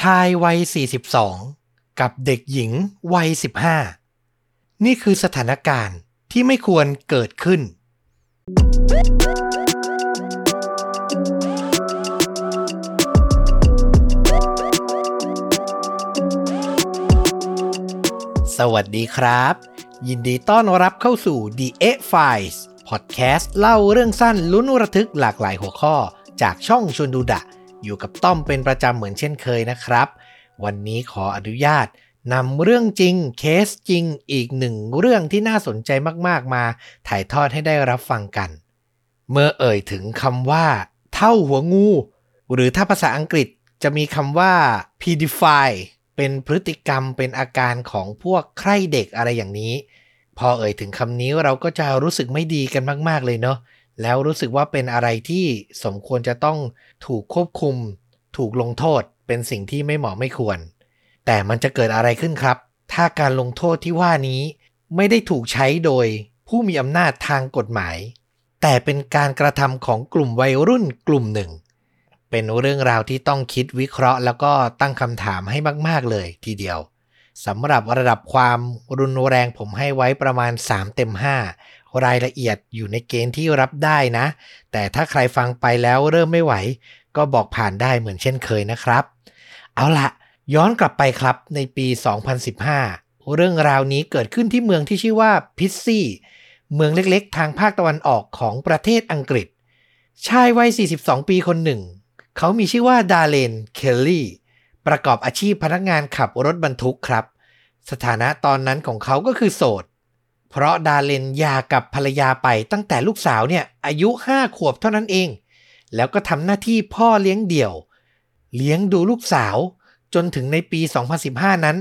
ชายวัย 42 กับเด็กหญิงวัย 15 นี่คือสถานการณ์ที่ไม่ควรเกิดขึ้น สวัสดีครับ ยินดีต้อนรับเข้าสู่ The A Files พอดแคสต์เล่าเรื่องสั้นลุ้นระทึกหลากหลายหัวข้อจากช่องชวนดูดะ อยู่กับต้อมเป็นประจำเหมือนเช่นเคยนะครับ วันนี้ขออนุญาตนำเรื่องจริงเคสจริงอีกหนึ่งเรื่องที่น่าสนใจมากๆมา ถ่ายทอดให้ได้รับฟังกัน เมื่อเอ่ยถึงคำว่า เท่าหัวงู หรือถ้าภาษาอังกฤษจะมีคำว่า pedify เป็นพฤติกรรมเป็นอาการของพวกใคร่เด็กอะไรอย่างนี้ พอเอ่ยถึงคำนี้เราก็จะรู้สึกไม่ดีกันมาก ๆเลยเนาะ แล้วรู้สึกว่าเป็นอะไรที่สมควรจะต้องถูกควบคุม ถูกลงโทษ เป็นสิ่งที่ไม่เหมาะไม่ควร แต่มันจะเกิดอะไรขึ้นครับ ถ้าการลงโทษที่ว่านี้ไม่ได้ถูกใช้โดยผู้มีอำนาจทางกฎหมาย แต่เป็นการกระทำของกลุ่มวัยรุ่นกลุ่มหนึ่ง เป็นเรื่องราวที่ต้องคิดวิเคราะห์ แล้วก็ตั้งคำถามให้มาก ๆ เลยทีเดียวสำหรับระดับความรุนแรงผมให้ไว้ประมาณ 3 เต็ม 5 รายละเอียดอยู่ในเกณฑ์ที่รับได้นะ แต่ถ้าใครฟังไปแล้วเริ่มไม่ไหว ก็บอกผ่านได้เหมือนเช่นเคยนะครับ เอาละย้อนกลับไปครับในปี 2015 เรื่องราวนี้เกิดขึ้นที่เมืองที่ชื่อว่าพิซซี่ เมืองเล็กๆ ทางภาคตะวันออกของประเทศอังกฤษ ชายวัย 42 ปีคนหนึ่ง เขามีชื่อว่าดาเลน เคลลี่ ประกอบอาชีพพนักงานขับรถบรรทุกครับ สถานะตอนนั้นของเขาก็คือโสด เพราะดาเลนหย่ากับภรรยาไปตั้งแต่ลูกสาวเนี่ยอายุ 5 ขวบเท่านั้นเอง แล้วก็ทำหน้าที่พ่อเลี้ยงเดี่ยว เลี้ยงดูลูกสาวจนถึงในปี 2015 นั้น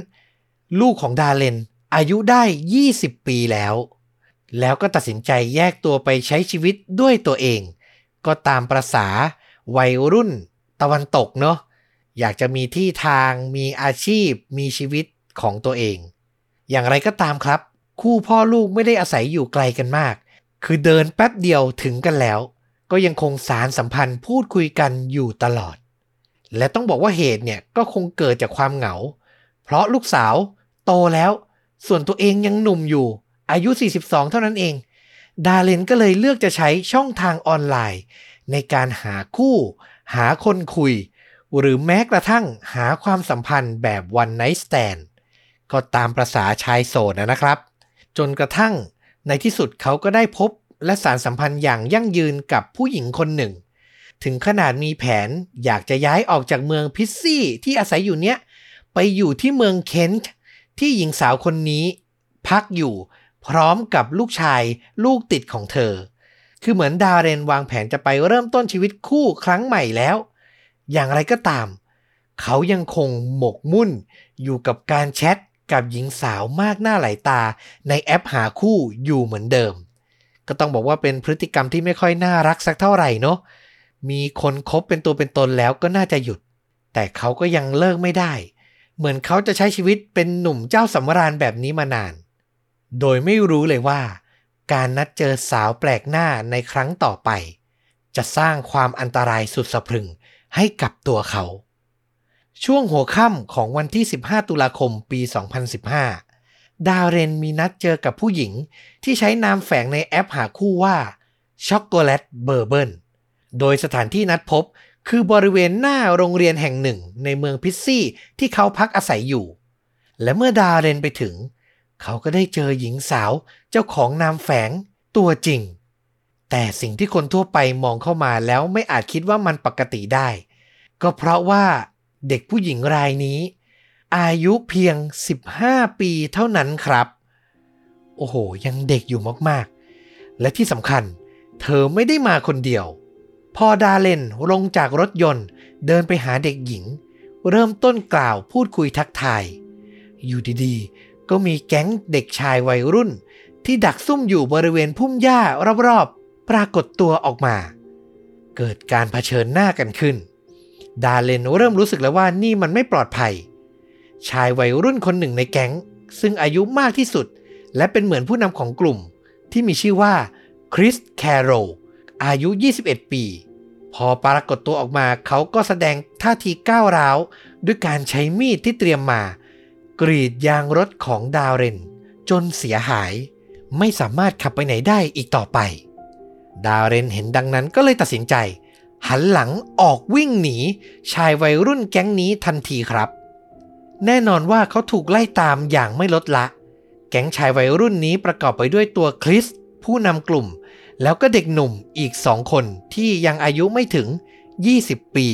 ลูกของดาเลนอายุได้ 20 ปีแล้ว แล้วก็ตัดสินใจแยกตัวไปใช้ชีวิตด้วยตัวเอง ก็ตามประษาวัยรุ่นตะวันตกเนาะอยากจะมีที่ทางมีอาชีพมีชีวิตของตัวเอง อย่างไรก็ตามครับ คู่พ่อลูกไม่ได้อาศัยอยู่ไกลกันมาก คือเดินแป๊บเดียวถึงกันแล้ว ก็ยังคงสารสัมพันธ์พูดคุยกันอยู่ตลอด และต้องบอกว่าเหตุเนี่ยก็คงเกิดจากความเหงา เพราะลูกสาวโตแล้ว ส่วนตัวเองยังหนุ่มอยู่ อายุ 42 เท่านั้นเอง ดาเลนก็เลยเลือกจะใช้ช่องทางออนไลน์ ในการหาคู่ หาคนคุย หรือแม้กระทั่งหาความสัมพันธ์แบบ one night stand ก็ตามประษาชายโสดนะครับ จนกระทั่ง ในที่สุดเขาก็ได้พบและสารสัมพันธ์อย่างยั่งยืนกับผู้หญิงคนหนึ่ง ถึงขนาดมีแผนอยากจะย้ายออกจากเมืองพิซซี่ที่อาศัยอยู่เนี้ย ไปอยู่ที่เมืองเคนต์ที่หญิงสาวคนนี้ พักอยู่พร้อมกับลูกชายลูกติดของเธอ คือเหมือนดาเรนวางแผนจะไปเริ่มต้นชีวิตคู่ครั้งใหม่แล้ว อย่างไรก็ตาม เขายังคงหมกมุ่นอยู่กับการแชท กับหญิงสาวมากหน้าหลายตา ในแอปหาคู่อยู่เหมือนเดิม ก็ต้องบอกว่าเป็นพฤติกรรมที่ไม่ค่อยน่ารักสักเท่าไหร่เนาะมีคนคบเป็นตัวเป็นตนแล้วก็น่าจะหยุด แต่เขาก็ยังเลิกไม่ได้ เหมือนเขาจะใช้ชีวิตเป็นหนุ่มเจ้าสำราญแบบนี้มานาน โดยไม่รู้เลยว่า การนัดเจอสาวแปลกหน้าในครั้งต่อไป จะสร้างความอันตรายสุดสะพรึงให้กับตัวเขา ช่วงหัวค่ำของวันที่ 15 ตุลาคมปี 2015 ดาวเรนมีนัดเจอกับผู้หญิงที่ใช้นามแฝงในแอปหาคู่ว่าช็อกโกแลตเบอร์เบิลโดยสถานที่นัดพบคือบริเวณหน้าโรงเรียนแห่งหนึ่งในเมืองพิซซี่ที่เขาพักอาศัยอยู่ และเมื่อดาเรนไปถึง เขาก็ได้เจอหญิงสาวเจ้าของนามแฝงตัวจริง แต่สิ่งที่คนทั่วไปมองเข้ามาแล้วไม่อาจคิดว่ามันปกติได้ ก็เพราะว่า เด็กผู้หญิงรายนี้ อายุเพียง 15 ปีเท่านั้นครับ โอ้โห ยังเด็กอยู่มากๆ และที่สำคัญ เธอไม่ได้มาคนเดียว พอดาเลนลงจากรถยนต์เดินไปหาเด็กหญิง เริ่มต้นกล่าวพูดคุยทักทาย อยู่ดีๆ ก็มีแก๊งเด็กชายวัยรุ่น ที่ดักซุ่มอยู่บริเวณพุ่มหญ้ารอบๆ ปรากฏตัวออกมา เกิดการเผชิญหน้ากันขึ้น ดาเลนเริ่มรู้สึกแล้วว่านี่มันไม่ปลอดภัย ชายวัยรุ่นคนหนึ่งในแก๊ง ซึ่งอายุมากที่สุด และเป็นเหมือนผู้นำของกลุ่ม ที่มีชื่อว่าคริสแคโรอายุ 21 ปี พอปรากฏตัวออกมาเขาก็แสดงท่าทีก้าวร้าว ด้วยการใช้มีดที่เตรียมมา กรีดยางรถของดาวเรน จนเสียหาย ไม่สามารถขับไปไหนได้อีกต่อไป ดาวเรนเห็นดังนั้นก็เลยตัดสินใจ หันหลังออกวิ่งหนี ชายวัยรุ่นแก๊งนี้ทันทีครับ แน่นอนว่าเขาถูกไล่ตามอย่างไม่ลดละ แก๊งชายวัยรุ่นนี้ประกอบไปด้วยตัวคริส ผู้นำกลุ่ม แล้วก็เด็กหนุ่มอีกสองคนที่ยังอายุไม่ถึง 20 ปี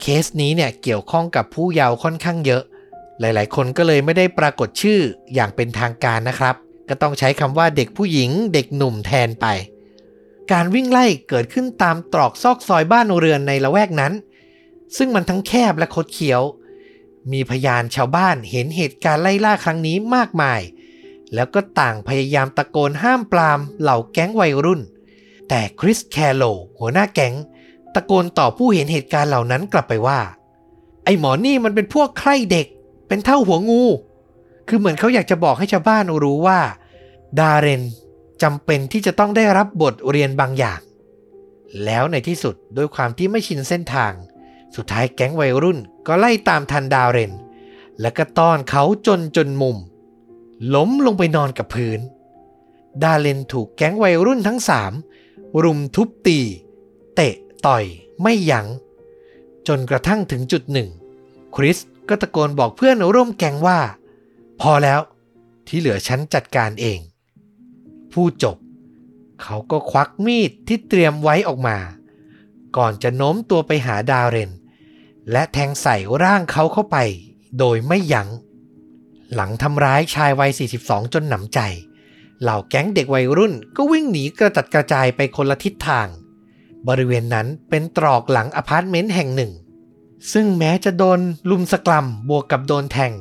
เคสนี้เนี่ยเกี่ยวข้องกับผู้เยาว์ค่อนข้างเยอะ หลายๆ คนก็เลยไม่ได้ปรากฏชื่ออย่างเป็นทางการนะครับ ก็ต้องใช้คำว่าเด็กผู้หญิง เด็กหนุ่มแทนไป การวิ่งไล่เกิดขึ้นตามตรอกซอกซอยบ้านเรือนในละแวกนั้น ซึ่งมันทั้งแคบและคดเคี้ยว มีพยานชาวบ้านเห็นเหตุการณ์ไล่ล่าครั้งนี้มากมาย แล้วก็ต่างพยายามตะโกนห้ามปรามเหล่าแก๊งวัยรุ่น แต่คริสแคโลหัวหน้าแก๊ง ตะโกนต่อผู้เห็นเหตุการณ์เหล่านั้นกลับไปว่า ไอ้หมอนี่มันเป็นพวกใคร่เด็ก เป็นเท่าหัวงู คือเหมือนเขาอยากจะบอกให้ชาวบ้านรู้ว่า ดาเรน จำเป็นที่จะต้องได้รับบทเรียนบางอย่าง แล้วในที่สุดด้วยความที่ไม่ชินเส้นทาง สุดท้ายแก๊งวัยรุ่นก็ไล่ตามทันดาเรน และก็ต้อนเขาจนจนมุม ล้มลงไปนอนกับพื้น ดาเรนถูกแก๊งวัยรุ่นทั้งสามรุมทุบตี เตะต่อยไม่ยัง้ง จนกระทั่งถึงจุดหนึ่ง คริสก็ตะโกนบอกเพื่อนร่วมแก๊งว่า พอแล้วที่เหลือฉันจัดการเอง พูดจบ เขาก็ควักมีดที่เตรียมไว้ออกมา ก่อนจะโน้มตัวไปหาดาเรน และแทงใส่ร่างเขาเข้าไป โดยไม่ยั้ง หลังทำร้ายชายวัย 42 จนหนำใจ เหล่าแก๊งเด็กวัยรุ่นก็วิ่งหนีกระจัดกระจายไปคนละทิศทาง บริเวณนั้นเป็นตรอกหลังอพาร์ตเมนต์แห่งหนึ่ง ซึ่งแม้จะโดนรุมสกรัมบวกกับโดนแทง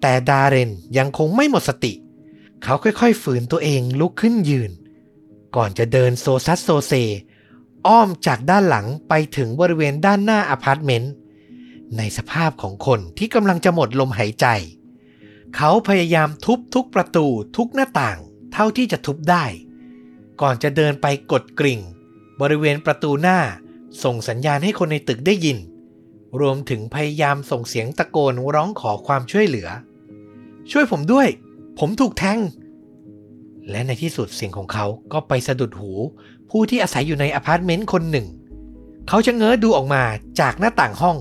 แต่ดาเรนยังคงไม่หมดสติเขาค่อยๆ ฝืนตัวเองลุกขึ้นยืน ก่อนจะเดินโซซัสโซเซ อ้อมจากด้านหลังไปถึงบริเวณด้านหน้าอพาร์ตเมนต์ในสภาพของคนที่กำลังจะหมดลมหายใจ เขาพยายามทุบทุกประตูทุกหน้าต่างเท่าที่จะทุบได้ ก่อนจะเดินไปกดกริ่ง บริเวณประตูหน้าส่งสัญญาณให้คนในตึกได้ยิน รวมถึงพยายามส่งเสียงตะโกนร้องขอความช่วยเหลือ ช่วยผมด้วย ผมถูกแทง และในที่สุดเสียงของเขาก็ไปสะดุดหู ผู้ที่อาศัยอยู่ในอพาร์ตเมนต์คนหนึ่ง เขาชะเง้อดูออกมาจากหน้าต่างห้อง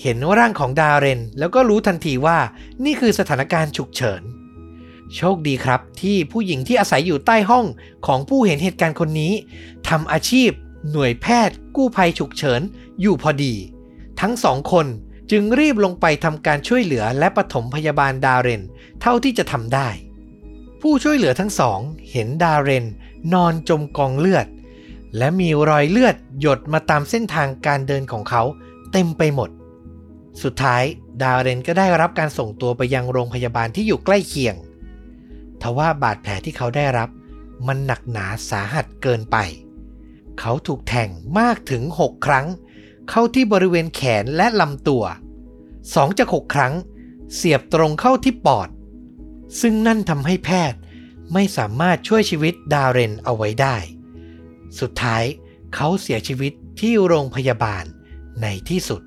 เห็นร่างของดาเรน แล้วก็รู้ทันทีว่านี่คือสถานการณ์ฉุกเฉิน โชคดีครับที่ผู้หญิงที่อาศัยอยู่ใต้ห้องของผู้เห็นเหตุการณ์คนนี้ทำอาชีพ หน่วยแพทย์กู้ภัยฉุกเฉินอยู่พอดี ทั้งสองคน จึงรีบลงไปทำการช่วยเหลือและปฐมพยาบาลดาเรน เท่าที่จะทำได้ ผู้ช่วยเหลือทั้งสอง เห็นดาเรน นอนจมกองเลือด และมีรอยเลือดหยดมาตามเส้นทางการเดินของเขาเต็มไปหมด สุดท้ายดาเรนก็ได้รับการส่งตัวไปยังโรงพยาบาลที่อยู่ใกล้เคียง ทว่าบาดแผลที่เขาได้รับ มันหนักหนาสาหัสเกินไป เขาถูกแทงมากถึง 6 ครั้ง เข้าที่บริเวณแขนและลำตัว 2จาก6ครั้ง เสียบตรงเข้าที่ปอด ซึ่งนั่นทำให้แพทย์ไม่สามารถช่วยชีวิตดาเรนเอาไว้ได้ สุดท้ายเขาเสียชีวิตที่โรงพยาบาลในที่สุด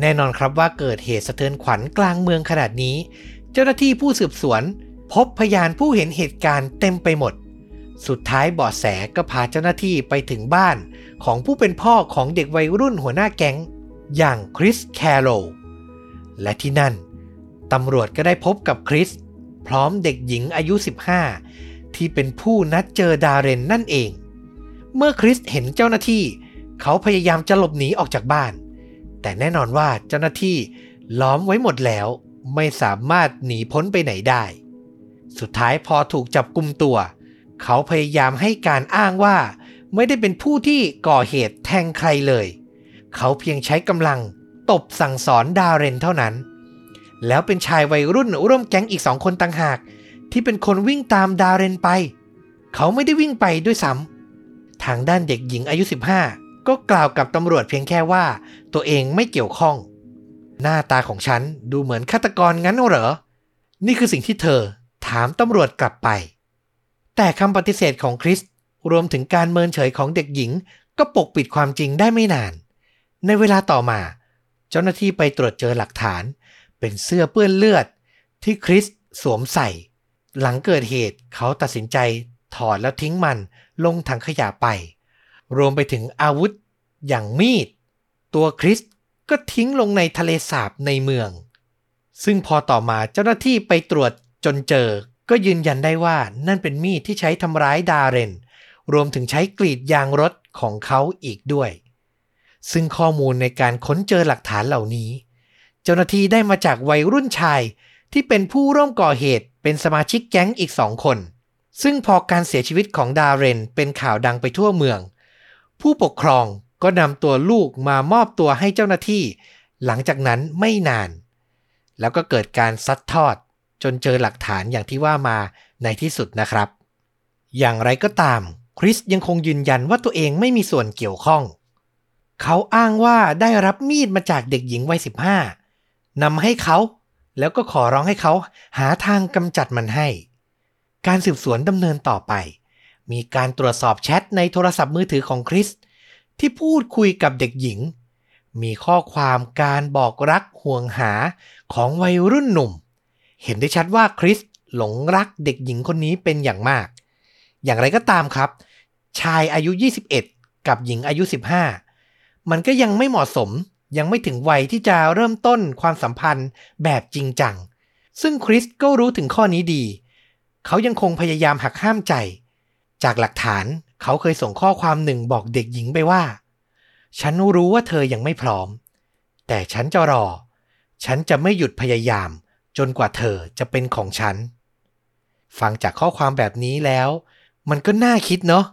แน่นอนครับว่าเกิดเหตุสะเทือนขวัญกลางเมืองขนาดนี้ เจ้าหน้าที่ผู้สืบสวน พบพยานผู้เห็นเหตุการณ์เต็มไปหมด สุดท้ายเบาะแสก็พาเจ้าหน้าที่ไปถึงบ้านของผู้เป็นพ่อของเด็กวัยรุ่นหัวหน้าแก๊ง อย่างคริสแคโรลและที่นั่นตำรวจก็ได้พบกับคริส พร้อมเด็กหญิงอายุ 15 ที่เป็นผู้นัดเจอดาเรนนั่นเอง เมื่อคริสเห็นเจ้าหน้าที่ เขาพยายามจะหลบหนีออกจากบ้าน แต่แน่นอนว่าเจ้าหน้าที่ล้อมไว้หมดแล้ว ไม่สามารถหนีพ้นไปไหนได้ สุดท้ายพอถูกจับกุมตัว เขาพยายามให้การอ้างว่า ไม่ได้เป็นผู้ที่ก่อเหตุแทงใครเลย เขาเพียงใช้กำลังตบสั่งสอนดาเรนเท่านั้น แล้วเป็นชายวัยรุ่นร่วมแก๊งอีกสองคนต่างหาก ที่เป็นคนวิ่งตามดาเรนไป เขาไม่ได้วิ่งไปด้วยซ้ำทางด้านเด็กหญิงอายุ 15 ก็กล่าวกับตำรวจเพียงแค่ว่า ตัวเองไม่เกี่ยวข้อง หน้าตาของฉันดูเหมือนฆาตกรงั้นเหรอ นี่คือสิ่งที่เธอถามตำรวจกลับไป แต่คำปฏิเสธของคริสรวมถึงการเมินเฉยของเด็กหญิงก็ปกปิดความจริงได้ไม่นาน ในเวลาต่อมา เจ้าหน้าที่ไปตรวจเจอหลักฐาน เป็นเสื้อเปื้อนเลือด ที่คริสสวมใส่ หลังเกิดเหตุเขาตัดสินใจถอดแล้วทิ้งมันลงถังขยะไป รวมไปถึงอาวุธอย่างมีด ตัวคริสก็ทิ้งลงในทะเลสาบในเมือง ซึ่งพอต่อมาเจ้าหน้าที่ไปตรวจจนเจอ ก็ยืนยันได้ว่านั่นเป็นมีดที่ใช้ทำร้ายดาเรน รวมถึงใช้กรีดยางรถของเขาอีกด้วย ซึ่งข้อมูลในการค้นเจอหลักฐานเหล่านี้ เจ้าหน้าที่ได้มาจากวัยรุ่นชายที่เป็นผู้ร่วมก่อเหตุเป็นสมาชิกแก๊งอีกสองคน ซึ่งพอการเสียชีวิตของดาเรนเป็นข่าวดังไปทั่วเมือง ผู้ปกครองก็นำตัวลูกมามอบตัวให้เจ้าหน้าที่ หลังจากนั้นไม่นาน แล้วก็เกิดการซัดทอด จนเจอหลักฐานอย่างที่ว่ามาในที่สุดนะครับ อย่างไรก็ตาม คริสยังคงยืนยันว่าตัวเองไม่มีส่วนเกี่ยวข้อง เขาอ้างว่าได้รับมีดมาจากเด็กหญิงวัย 15นำให้เขา แล้วก็ขอร้องให้เขาหาทางกำจัดมันให้ การสืบสวนดำเนินต่อไป มีการตรวจสอบแชทในโทรศัพท์มือถือของคริส ที่พูดคุยกับเด็กหญิง มีข้อความการบอกรักห่วงหาของวัยรุ่นหนุ่ม เห็นได้ชัดว่าคริสหลงรักเด็กหญิงคนนี้เป็นอย่างมาก อย่างไรก็ตามครับ ชายอายุ 21 กับหญิงอายุ 15 มันก็ยังไม่เหมาะสม ยังไม่ถึงวัยที่จะเริ่มต้นความสัมพันธ์แบบจริงจัง ซึ่งคริสก็รู้ถึงข้อนี้ดี เขายังคงพยายามหักห้ามใจ จากหลักฐานเขาเคยส่งข้อความหนึ่งบอกเด็กหญิงไปว่า ฉันรู้ว่าเธอยังไม่พร้อม แต่ฉันจะรอ ฉันจะไม่หยุดพยายาม จนกว่าเธอจะเป็นของฉัน ฟังจากข้อความแบบนี้แล้ว มันก็น่าคิดเนาะ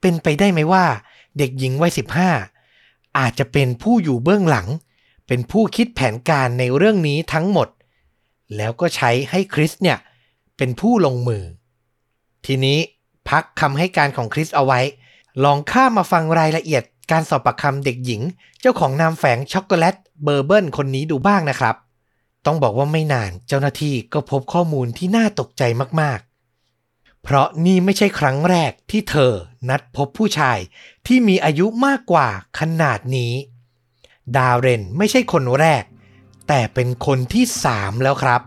เป็นไปได้ไหมว่า เด็กหญิงวัยสิบห้า อาจจะเป็นผู้อยู่เบื้องหลัง เป็นผู้คิดแผนการในเรื่องนี้ทั้งหมด แล้วก็ใช้ให้คริสเนี่ยเป็นผู้ลงมือ ทีนี้พักคำให้การของคริสเอาไว้ ลองข้ามาฟังรายละเอียดการสอบปากคำเด็กหญิง เจ้าของนามแฝง Chocolate Bubble คนนี้ดูบ้างนะครับ ต้องบอกว่าไม่นานเจ้าหน้าที่ก็พบข้อมูลที่น่าตกใจมาก เพราะนี่ไม่ใช่ครั้งแรกที่เธอนัดพบผู้ชายที่มีอายุมากกว่าขนาดนี้ ดาเรนไม่ใช่คนแรก แต่เป็นคนที่สามแล้วครับ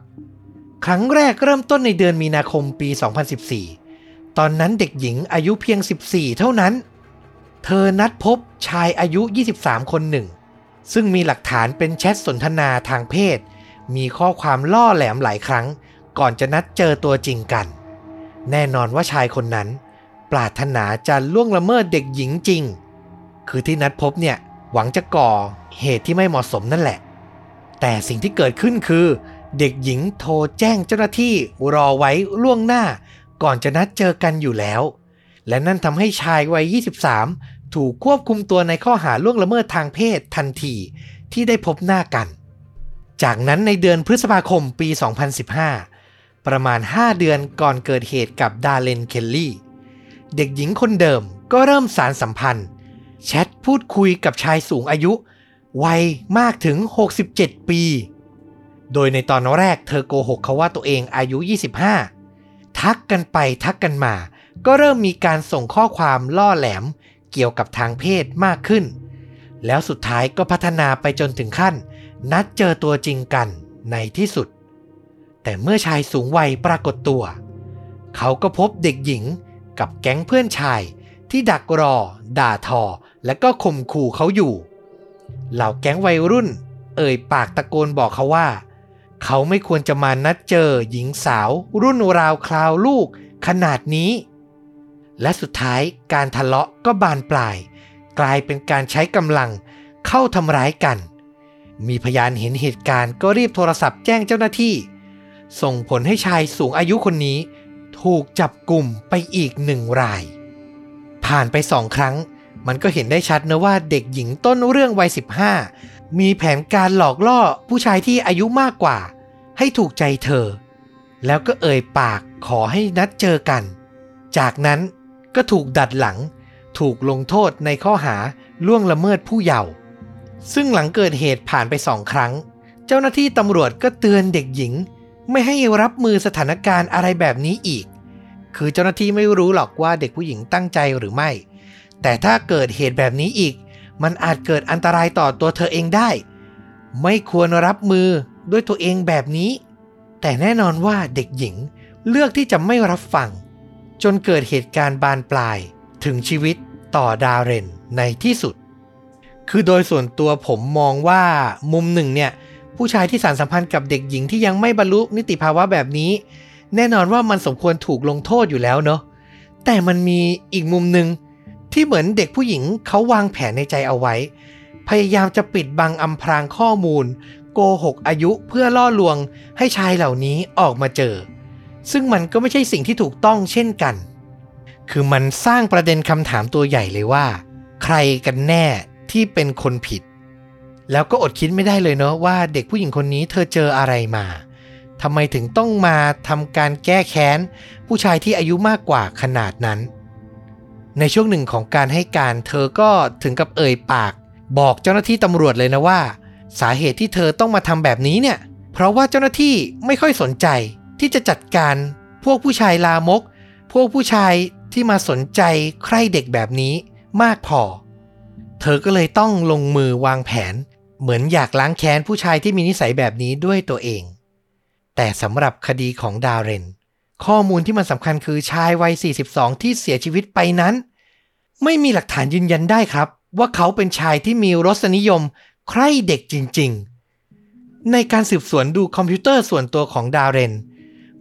ครั้งแรกเริ่มต้นในเดือนมีนาคมปี 2014 ตอนนั้นเด็กหญิงอายุเพียง 14 เท่านั้น เธอนัดพบชายอายุ 23 คนหนึ่ง ซึ่งมีหลักฐานเป็นแชทสนทนาทางเพศ มีข้อความล่อแหลมหลายครั้ง ก่อนจะนัดเจอตัวจริงกัน แน่นอนว่าชายคนนั้น ปรารถนาจะล่วงละเมิดเด็กหญิงจริง คือที่นัดพบเนี่ยหวังจะก่อเหตุที่ไม่เหมาะสมนั่นแหละ แต่สิ่งที่เกิดขึ้นคือ เด็กหญิงโทรแจ้งเจ้าหน้าที่รอไว้ล่วงหน้า ก่อนจะนัดเจอกันอยู่แล้ว และนั่นทำให้ชายวัย 23 ถูกควบคุมตัวในข้อหาล่วงละเมิดทางเพศทันทีที่ได้พบหน้ากัน จากนั้นในเดือนพฤษภาคมปี 2015 ประมาณ 5 เดือนก่อนเกิดเหตุกับดาเลนเคลลี่ เด็กหญิงคนเดิมก็เริ่มสารสัมพันธ์ แชทพูดคุยกับชายสูงอายุ วัยมากถึง 67 ปี โดยในตอนแรกเธอโกหกเขาว่าตัวเองอายุ 25 ทักกันไปทักกันมา ก็เริ่มมีการส่งข้อความล่อแหลมเกี่ยวกับทางเพศมากขึ้น แล้วสุดท้ายก็พัฒนาไปจนถึงขั้น นัดเจอตัวจริงกันในที่สุด แต่เมื่อชายสูงวัยปรากฏตัว เขาก็พบเด็กหญิงกับแก๊งเพื่อนชายที่ดักรอ ด่าทอ และก็ข่มขู่เขาอยู่ เหล่าแก๊งวัยรุ่น เอ่ยปากตะโกนบอกเขาว่า เขาไม่ควรจะมานัดเจอหญิงสาว รุ่นราวคราวลูกขนาดนี้ และสุดท้ายการทะเลาะก็บานปลาย กลายเป็นการใช้กำลังเข้าทำร้ายกัน มีพยานเห็นเหตุการณ์ก็รีบโทรศัพท์แจ้งเจ้าหน้าที่ ส่งผลให้ชายสูงอายุคนนี้ ถูกจับกลุ่มไปอีกหนึ่งราย ผ่านไปสองครั้ง มันก็เห็นได้ชัดนะว่าเด็กหญิงต้นเรื่องวัย 15 มีแผนการหลอกล่อผู้ชายที่อายุมากกว่า ให้ถูกใจเธอ แล้วก็เอ่ยปากขอให้นัดเจอกัน จากนั้นก็ถูกดัดหลัง ถูกลงโทษในข้อหาล่วงละเมิดผู้เยาว์ซึ่งหลังเกิดเหตุผ่านไปสองครั้ง เจ้าหน้าที่ตำรวจก็เตือนเด็กหญิง ไม่ให้รับมือสถานการณ์อะไรแบบนี้อีก คือเจ้าหน้าที่ไม่รู้หรอกว่าเด็กผู้หญิงตั้งใจหรือไม่ แต่ถ้าเกิดเหตุแบบนี้อีก มันอาจเกิดอันตรายต่อตัวเธอเองได้ ไม่ควรรับมือด้วยตัวเองแบบนี้ แต่แน่นอนว่าเด็กหญิงเลือกที่จะไม่รับฟัง จนเกิดเหตุการณ์บานปลายถึงชีวิตต่อดาเรนในที่สุด คือโดยส่วนตัวผมมองว่ามุมหนึ่งเนี่ย ผู้ชายที่สารสัมพันธ์กับเด็กหญิงที่ยังไม่บรรลุนิติภาวะแบบนี้ แน่นอนว่ามันสมควรถูกลงโทษอยู่แล้วเนาะแต่มันมีอีกมุมหนึ่งที่เหมือนเด็กผู้หญิงเขาวางแผนในใจเอาไว้ พยายามจะปิดบังอำพรางข้อมูล โกหกอายุเพื่อล่อลวงให้ชายเหล่านี้ออกมาเจอ ซึ่งมันก็ไม่ใช่สิ่งที่ถูกต้องเช่นกัน คือมันสร้างประเด็นคำถามตัวใหญ่เลยว่า ใครกันแน่ที่เป็นคนผิด แล้วก็อดคิดไม่ได้เลยเนาะว่าเด็กผู้หญิงคนนี้เธอเจออะไรมาทำไมถึงต้องมาทำการแก้แค้น ผู้ชายที่อายุมากกว่าขนาดนั้น ในช่วงหนึ่งของการให้การเธอก็ถึงกับเอ่ยปาก บอกเจ้าหน้าที่ตำรวจเลยนะว่า สาเหตุที่เธอต้องมาทำแบบนี้เนี่ย เพราะว่าเจ้าหน้าที่ไม่ค่อยสนใจที่จะจัดการพวกผู้ชายลามก พวกผู้ชายที่มาสนใจใครเด็กแบบนี้มากพอ เธอก็เลยต้องลงมือวางแผน เหมือนอยากล้างแค้นผู้ชายที่มีนิสัยแบบนี้ด้วยตัวเอง แต่สำหรับคดีของดาเรน ข้อมูลที่มันสำคัญคือชายวัย 42 ที่เสียชีวิตไปนั้น ไม่มีหลักฐานยืนยันได้ครับ ว่าเขาเป็นชายที่มีรสนิยมใคร่เด็กจริง ๆ ในการสืบสวนดูคอมพิวเตอร์ส่วนตัวของดาเรน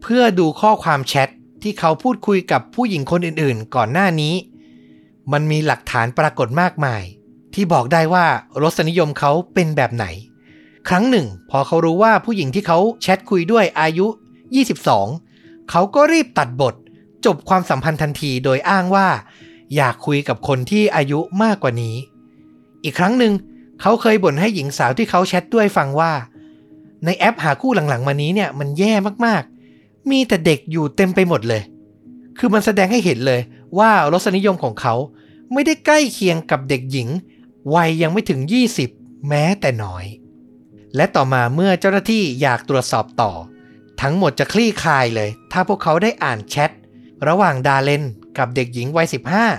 เพื่อดูข้อความแชทที่เขาพูดคุยกับผู้หญิงคนอื่นๆ ก่อนหน้านี้ มันมีหลักฐานปรากฏมากมาย ที่บอกได้ว่ารสนิยมเขาเป็นแบบไหน ครั้งหนึ่ง พอเขารู้ว่าผู้หญิงที่เขาแชทคุยด้วยอายุ 22 เขาก็รีบตัดบท จบความสัมพันธ์ทันทีโดยอ้างว่า อยากคุยกับคนที่อายุมากกว่านี้ อีกครั้งหนึ่งเขาเคยบ่นให้หญิงสาวที่เขาแชทด้วยฟังว่า ในแอปหาคู่หลังๆ มานี้เนี่ยมันแย่มากๆ มีแต่เด็กอยู่เต็มไปหมดเลย คือมันแสดงให้เห็นเลยว่ารสนิยมของเขาไม่ได้ใกล้เคียงกับเด็กหญิง วัยยังไม่ถึง 20 แม้แต่น้อย และต่อมาเมื่อเจ้าหน้าที่อยากตรวจสอบต่อ ทั้งหมดจะคลี่คลายเลย ถ้าพวกเขาได้อ่านแชทระหว่างดาเลนกับเด็กหญิงวัย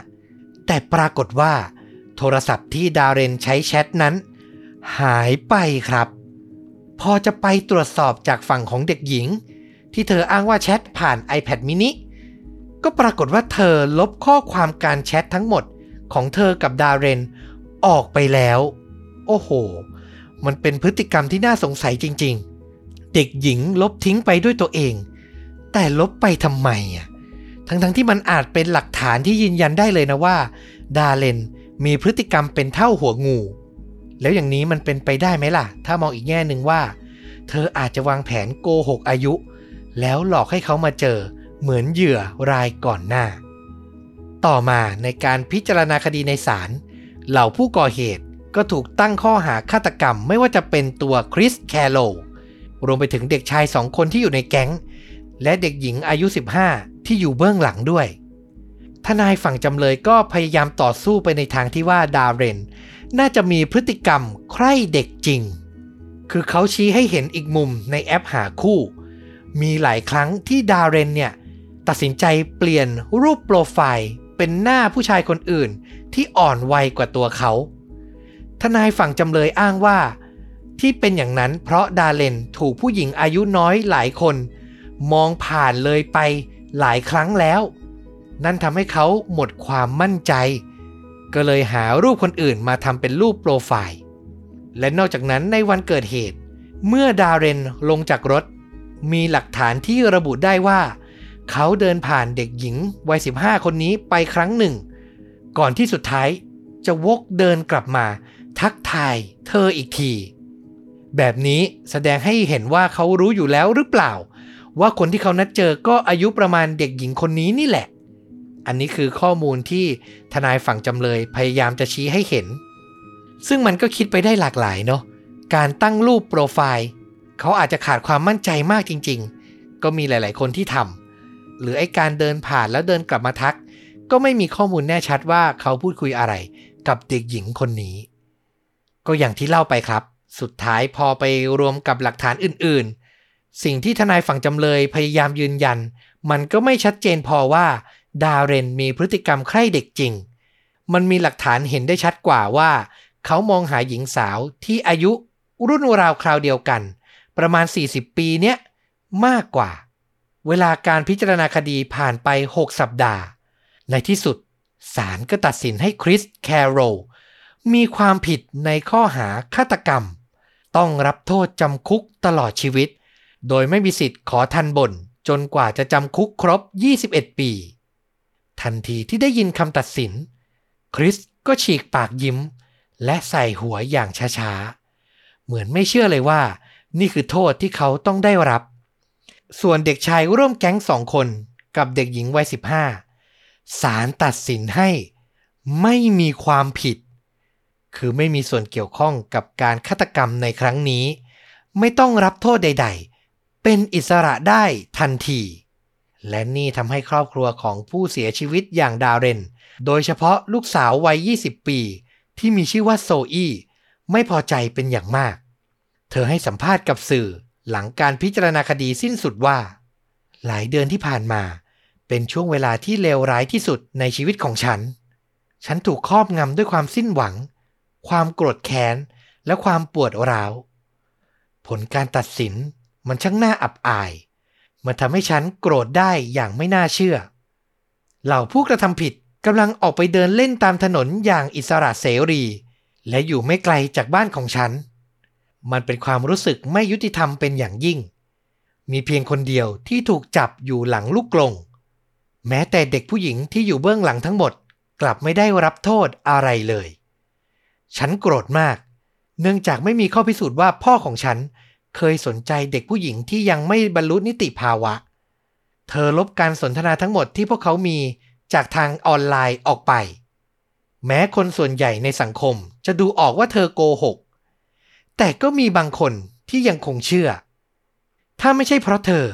15 แต่ปรากฏว่า โทรศัพท์ที่ดาเรนใช้แชทนั้น หายไปครับ พอจะไปตรวจสอบจากฝั่งของเด็กหญิง ที่เธออ้างว่าแชทผ่าน iPad mini ก็ปรากฏว่าเธอลบข้อความการแชททั้งหมดของเธอกับดาเรน ออกไปแล้ว โอ้โห มันเป็นพฤติกรรมที่น่าสงสัยจริง ๆ เด็กหญิงลบทิ้งไปด้วยตัวเอง แต่ลบไปทำไมอะทั้งๆทที่มันอาจเป็นหลักฐานที่ยืนยันได้เลยนะว่า ดาเลนมีพฤติกรรมเป็นเท่าหัวงู แล้วอย่างนี้มันเป็นไปได้ไหมล่ะ ถ้ามองอีกแง่หนึ่งว่า เธออาจจะวางแผนโกหกอายุ แล้วหลอกให้เขามาเจอเหมือนเหยื่อรายก่อนหน้า ต่อมาในการพิจารณาคดีในศาล เหล่าผู้ก่อเหตุก็ถูกตั้งข้อหาฆาตกรรมไม่ว่าจะเป็นตัวคริสแคโลรวมไปถึงเด็กชายสองคนที่อยู่ในแก๊ง และเด็กหญิงอายุ 15 ที่อยู่เบื้องหลังด้วย ทนายฝั่งจำเลยก็พยายามต่อสู้ไปในทางที่ว่าดาเรน น่าจะมีพฤติกรรมใคร่เด็กจริง คือเขาชี้ให้เห็นอีกมุมในแอปหาคู่ มีหลายครั้งที่ดาเรนเนี่ยตัดสินใจเปลี่ยนรูปโปรไฟล์เป็นหน้าผู้ชายคนอื่น ที่อ่อนวัยกว่าตัวเขา ทนายฝั่งจำเลยอ้างว่า ที่เป็นอย่างนั้นเพราะดาเลนถูกผู้หญิงอายุน้อยหลายคน มองผ่านเลยไปหลายครั้งแล้ว นั่นทำให้เขาหมดความมั่นใจ ก็เลยหารูปคนอื่นมาทำเป็นรูปโปรไฟล์ และนอกจากนั้นในวันเกิดเหตุ เมื่อดาเรนลงจากรถ มีหลักฐานที่ระบุได้ว่า เขาเดินผ่านเด็กหญิงวัย 15 คนนี้ไปครั้งหนึ่ง ก่อนที่สุดท้ายจะวกเดินกลับมา ทักทายเธออีกที แบบนี้แสดงให้เห็นว่าเขารู้อยู่แล้วหรือเปล่า ว่าคนที่เขานัดเจอก็อายุประมาณเด็กหญิงคนนี้นี่แหละ อันนี้คือข้อมูลที่ทนายฝั่งจำเลยพยายามจะชี้ให้เห็น ซึ่งมันก็คิดไปได้หลากหลายเนาะการตั้งรูปโปรไฟล์เขาอาจจะขาดความมั่นใจมากจริง ๆ ก็มีหลาย ๆ คนที่ทำหรือไอ้การเดินผ่านแล้วเดินกลับมาทัก ก็ไม่มีข้อมูลแน่ชัดว่าเขาพูดคุยอะไรกับเด็กหญิงคนนี้ ก็อย่างที่เล่าไปครับ สุดท้ายพอไปรวมกับหลักฐานอื่นๆ สิ่งที่ทนายฝั่งจำเลยพยายามยืนยัน มันก็ไม่ชัดเจนพอว่า ดาเรนมีพฤติกรรมใคร่เด็กจริง มันมีหลักฐานเห็นได้ชัดกว่าว่า เขามองหาหญิงสาวที่อายุรุ่นราวคราวเดียวกัน ประมาณ 40 ปีเนี้ยมากกว่า เวลาการพิจารณาคดีผ่านไป 6 สัปดาห์ ในที่สุดศาลก็ตัดสินให้คริสแคโรลมีความผิดในข้อหาฆาตกรรม ต้องรับโทษจำคุกตลอดชีวิต โดยไม่มีสิทธิ์ขอทันบนจนกว่าจะจำคุกครบ 21 ปี ทันทีที่ได้ยินคำตัดสิน คริสก็ฉีกปากยิ้ม และใส่หัวอย่างช้าๆ เหมือนไม่เชื่อเลยว่า นี่คือโทษที่เขาต้องได้รับ ส่วนเด็กชายร่วมแก๊งสองคนกับเด็กหญิงวัย15 ศาลตัดสินให้ไม่มีความผิด คือไม่มีส่วนเกี่ยวข้องกับการฆาตกรรมในครั้งนี้ ไม่ต้องรับโทษใด ๆ เป็นอิสระได้ทันที และนี่ทำให้ครอบครัวของผู้เสียชีวิตอย่างดาเรน โดยเฉพาะลูกสาววัย 20 ปี ที่มีชื่อว่าโซอี้ไม่พอใจเป็นอย่างมาก เธอให้สัมภาษณ์กับสื่อหลังการพิจารณาคดีสิ้นสุดว่า หลายเดือนที่ผ่านมา เป็นช่วงเวลาที่เลวร้ายที่สุดในชีวิตของฉัน ฉันถูกครอบงำด้วยความสิ้นหวัง ความโกรธแค้น และความปวดร้าว ผลการตัดสินมันช่างน่าอับอาย มันทำให้ฉันโกรธได้อย่างไม่น่าเชื่อ เหล่าผู้กระทำผิดกำลังออกไปเดินเล่นตามถนนอย่างอิสระเสรี และอยู่ไม่ไกลจากบ้านของฉัน มันเป็นความรู้สึกไม่ยุติธรรมเป็นอย่างยิ่ง มีเพียงคนเดียวที่ถูกจับอยู่หลังลูกกลง แม้แต่เด็กผู้หญิงที่อยู่เบื้องหลังทั้งหมดกลับไม่ได้รับโทษอะไรเลย ฉันโกรธมาก เนื่องจากไม่มีข้อพิสูจน์ว่าพ่อของฉันเคยสนใจเด็กผู้หญิงที่ยังไม่บรรลุนิติภาวะ เธอลบการสนทนาทั้งหมดที่พวกเขามีจากทางออนไลน์ออกไป แม้คนส่วนใหญ่ในสังคมจะดูออกว่าเธอโกหก แต่ก็มีบางคนที่ยังคงเชื่อ ถ้าไม่ใช่เพราะเธอ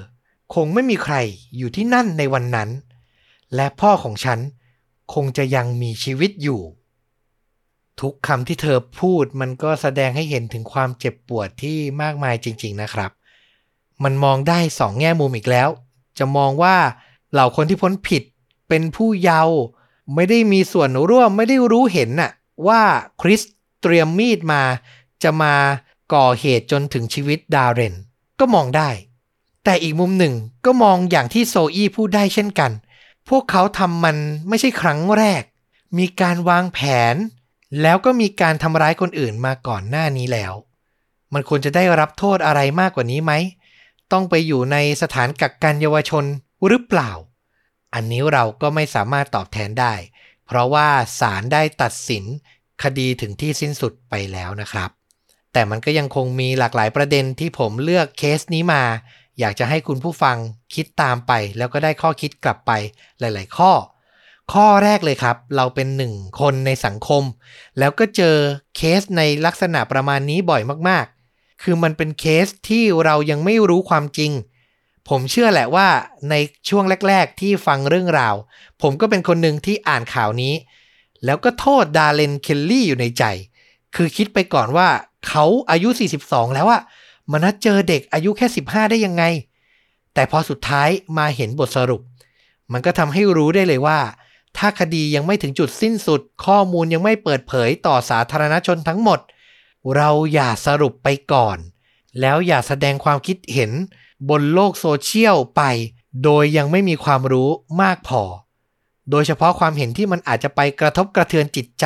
คงไม่มีใครอยู่ที่นั่นในวันนั้น และพ่อของฉันคงจะยังมีชีวิตอยู่ ทุกคำที่เธอพูดมันก็แสดงให้เห็นถึงความเจ็บปวดที่มากมายจริง ๆนะครับ มันมองได้สองแง่มุมอีกแล้ว จะมองว่าเหล่าคนที่พ้นผิดเป็นผู้เยาว์ไม่ได้มีส่วนร่วมไม่ได้รู้เห็นน่ะว่าคริสเตรียมมีดมา จะมาก่อเหตุจนถึงชีวิตดาเรนก็มองได้ แต่อีกมุมหนึ่งก็มองอย่างที่โซอี้พูดได้เช่นกัน พวกเขาทำมันไม่ใช่ครั้งแรก มีการวางแผน แล้วก็มีการทำร้ายคนอื่นมาก่อนหน้านี้แล้ว มันควรจะได้รับโทษอะไรมากกว่านี้ไหม ต้องไปอยู่ในสถานกักกันเยาวชนหรือเปล่า อันนี้เราก็ไม่สามารถตอบแทนได้ เพราะว่าศาลได้ตัดสินคดีถึงที่สิ้นสุดไปแล้วนะครับ แต่มันก็ยังคงมีหลากหลายประเด็นที่ผมเลือกเคสนี้มา อยากจะให้คุณผู้ฟังคิดตามไป แล้วก็ได้ข้อคิดกลับไปหลาย ๆ ข้อ ข้อแรกเลยครับ เราเป็นหนึ่งคนในสังคม แล้วก็เจอเคสในลักษณะประมาณนี้บ่อยมากๆ คือมันเป็นเคสที่เรายังไม่รู้ความจริง ผมเชื่อแหละว่าในช่วงแรก ๆ ที่ฟังเรื่องราว ผมก็เป็นคนหนึ่งที่อ่านข่าวนี้ แล้วก็โทษดาเรนเคลลี่อยู่ในใจ คือคิดไปก่อนว่าเขาอายุ 42 แล้วอะ มานัดเจอเด็กอายุแค่ 15 ได้ยังไง แต่พอสุดท้ายมาเห็นบทสรุป มันก็ทำให้รู้ได้เลยว่า ถ้าคดียังไม่ถึงจุดสิ้นสุด ข้อมูลยังไม่เปิดเผยต่อสาธารณชนทั้งหมด เราอย่าสรุปไปก่อน แล้วอย่าแสดงความคิดเห็น บนโลกโซเชียลไป โดยยังไม่มีความรู้มากพอ โดยเฉพาะความเห็นที่มันอาจจะไปกระทบกระเทือนจิตใจ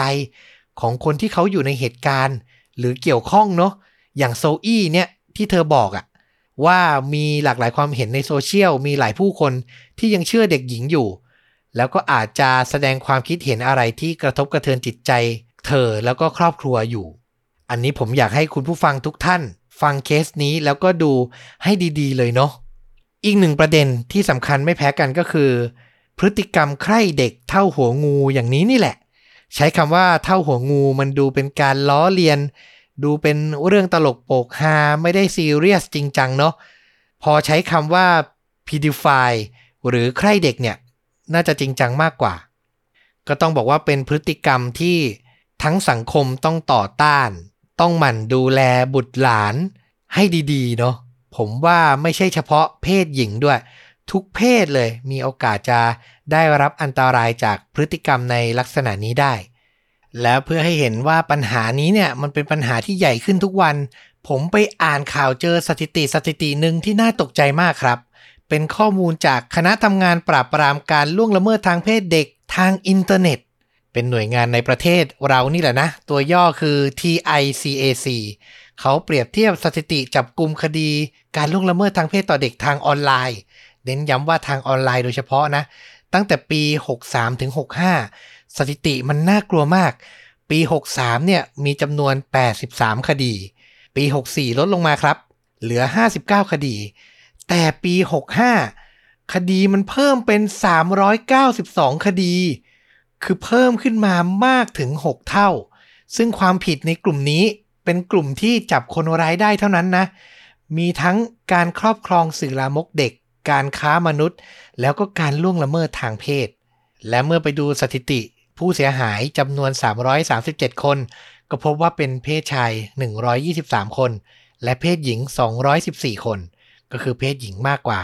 ของคนที่เขาอยู่ในเหตุการณ์ หรือเกี่ยวข้องเนาะอย่างโซอี้เนี่ย ที่เธอบอกอะว่ามีหลากหลายความเห็นในโซเชียลมีหลายผู้คนที่ยังเชื่อเด็กหญิงอยู่ แล้วก็อาจจะแสดงความคิดเห็นอะไรที่กระทบกระเทือนจิตใจ เธอแล้วก็ครอบครัวอยู่ อันนี้ผมอยากให้คุณผู้ฟังทุกท่าน ฟังเคสนี้แล้วก็ดูให้ดีๆ เลยเนาะอีกหนึ่งประเด็นที่สำคัญไม่แพ้กันก็คือ พฤติกรรมใคร่เด็กเท่าหัวงูอย่างนี้นี่แหละ ใช้คำว่าเท่าหัวงูมันดูเป็นการล้อเลียน ดูเป็นเรื่องตลกโปกฮาไม่ได้ซีเรียสจริงจังเนาะพอใช้คำว่า pedify หรือใครเด็กเนี่ย น่าจะจริงจังมากกว่า ก็ต้องบอกว่าเป็นพฤติกรรมที่ทั้งสังคมต้องต่อต้าน ต้องหมั่นดูแลบุตรหลานให้ดีๆ เนาะผมว่าไม่ใช่เฉพาะเพศหญิงด้วย ทุกเพศเลยมีโอกาสจะได้รับอันตรายจากพฤติกรรมในลักษณะนี้ได้ แล้วเพื่อให้เห็นว่าปัญหานี้เนี่ยมันเป็นปัญหาที่ใหญ่ขึ้นทุกวัน ผมไปอ่านข่าวเจอสถิติสถิติหนึ่งที่น่าตกใจมากครับ เป็นข้อมูลจากคณะทำงานปราบปรามการล่วงละเมิดทางเพศเด็กทางอินเทอร์เน็ต เป็นหน่วยงานในประเทศเรานี่แหละนะ ตัวย่อคือ TICAC เขาเปรียบเทียบสถิติจับกลุ่มคดี การล่วงละเมิดทางเพศต่อเด็กทางออนไลน์ เน้นย้ำว่าทางออนไลน์โดยเฉพาะนะ ตั้งแต่ปี 63ถึง65 สถิติมันน่ากลัวมาก ปี 63 เนี่ยมีจำนวน 83 คดี ปี 64 ลดลงมาครับ เหลือ 59 คดี แต่ปี 65 คดีมันเพิ่มเป็น 392 คดี คือเพิ่มขึ้นมามากถึง 6 เท่า ซึ่งความผิดในกลุ่มนี้เป็นกลุ่มที่จับคนร้ายได้เท่านั้นนะ มีทั้งการครอบครองสื่อลามกเด็ก การค้ามนุษย์ แล้วก็การล่วงละเมิดทางเพศ และเมื่อไปดูสถิติ ผู้เสียหายจำนวน 337 คน ก็พบว่าเป็นเพศชาย 123 คน และเพศหญิง 214 คน ก็คือเพศหญิงมากกว่า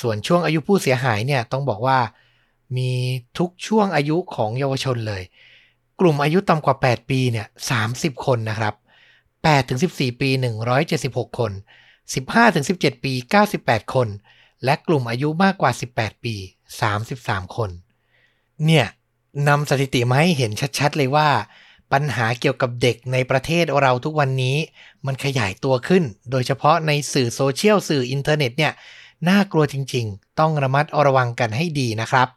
ส่วนช่วงอายุผู้เสียหายเนี่ยต้องบอกว่ามีทุกช่วงอายุของเยาวชนเลย กลุ่มอายุต่ำกว่า 8 ปีเนี่ย 30 คนนะครับ8ถึง14 ปี 176 คน 15ถึง17 ปี 98 คน และกลุ่มอายุมากกว่า 18 ปี 33 คน เนี่ย นำสถิติมาให้เห็นชัดๆเลยว่า ปัญหาเกี่ยวกับเด็กในประเทศเราทุกวันนี้ มันขยายตัวขึ้น โดยเฉพาะในสื่อโซเชียลสื่ออินเทอร์เน็ตเนี่ยน่ากลัวจริงๆ ต้องระมัดระวังกันให้ดีนะครับ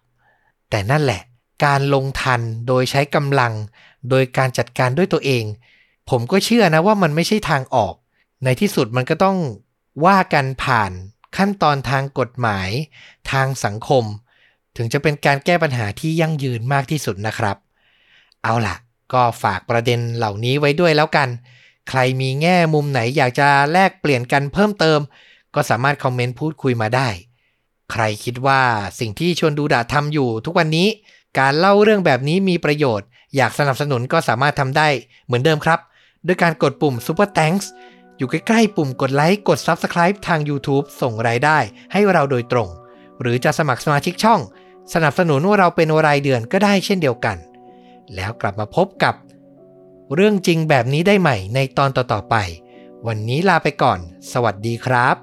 แต่นั่นแหละ การลงทันโดยใช้กำลัง โดยการจัดการด้วยตัวเอง ผมก็เชื่อนะว่ามันไม่ใช่ทางออก ในที่สุดมันก็ต้องว่ากันผ่านขั้นตอนทางกฎหมาย ทางสังคม ถึงจะเป็นการแก้ปัญหาที่ยั่งยืนมากที่สุดนะครับ เอาล่ะ ก็ฝากประเด็นเหล่านี้ไว้ด้วยแล้วกัน ใครมีแง่มุมไหนอยากจะแลกเปลี่ยนกันเพิ่มเติม ก็สามารถคอมเมนต์พูดคุยมาได้ ใครคิดว่าสิ่งที่ชวนดูดาทำอยู่ ทุกวันนี้การเล่าเรื่องแบบนี้มีประโยชน์ อยากสนับสนุนก็สามารถทำได้เหมือนเดิมครับด้วยการกดปุ่ม Super Thanks อยู่ใกล้ๆปุ่มกดไลค์กด Subscribe ทาง YouTube ส่งรายได้ให้เราโดยตรง หรือจะสมัครสมาชิกช่อง สนับสนุนว่าเราเป็นรายเดือนก็ได้เช่นเดียวกัน แล้วกลับมาพบกับ เรื่องจริงแบบนี้ได้ใหม่ในตอนต่อๆไป วันนี้ลาไปก่อน สวัสดีครับ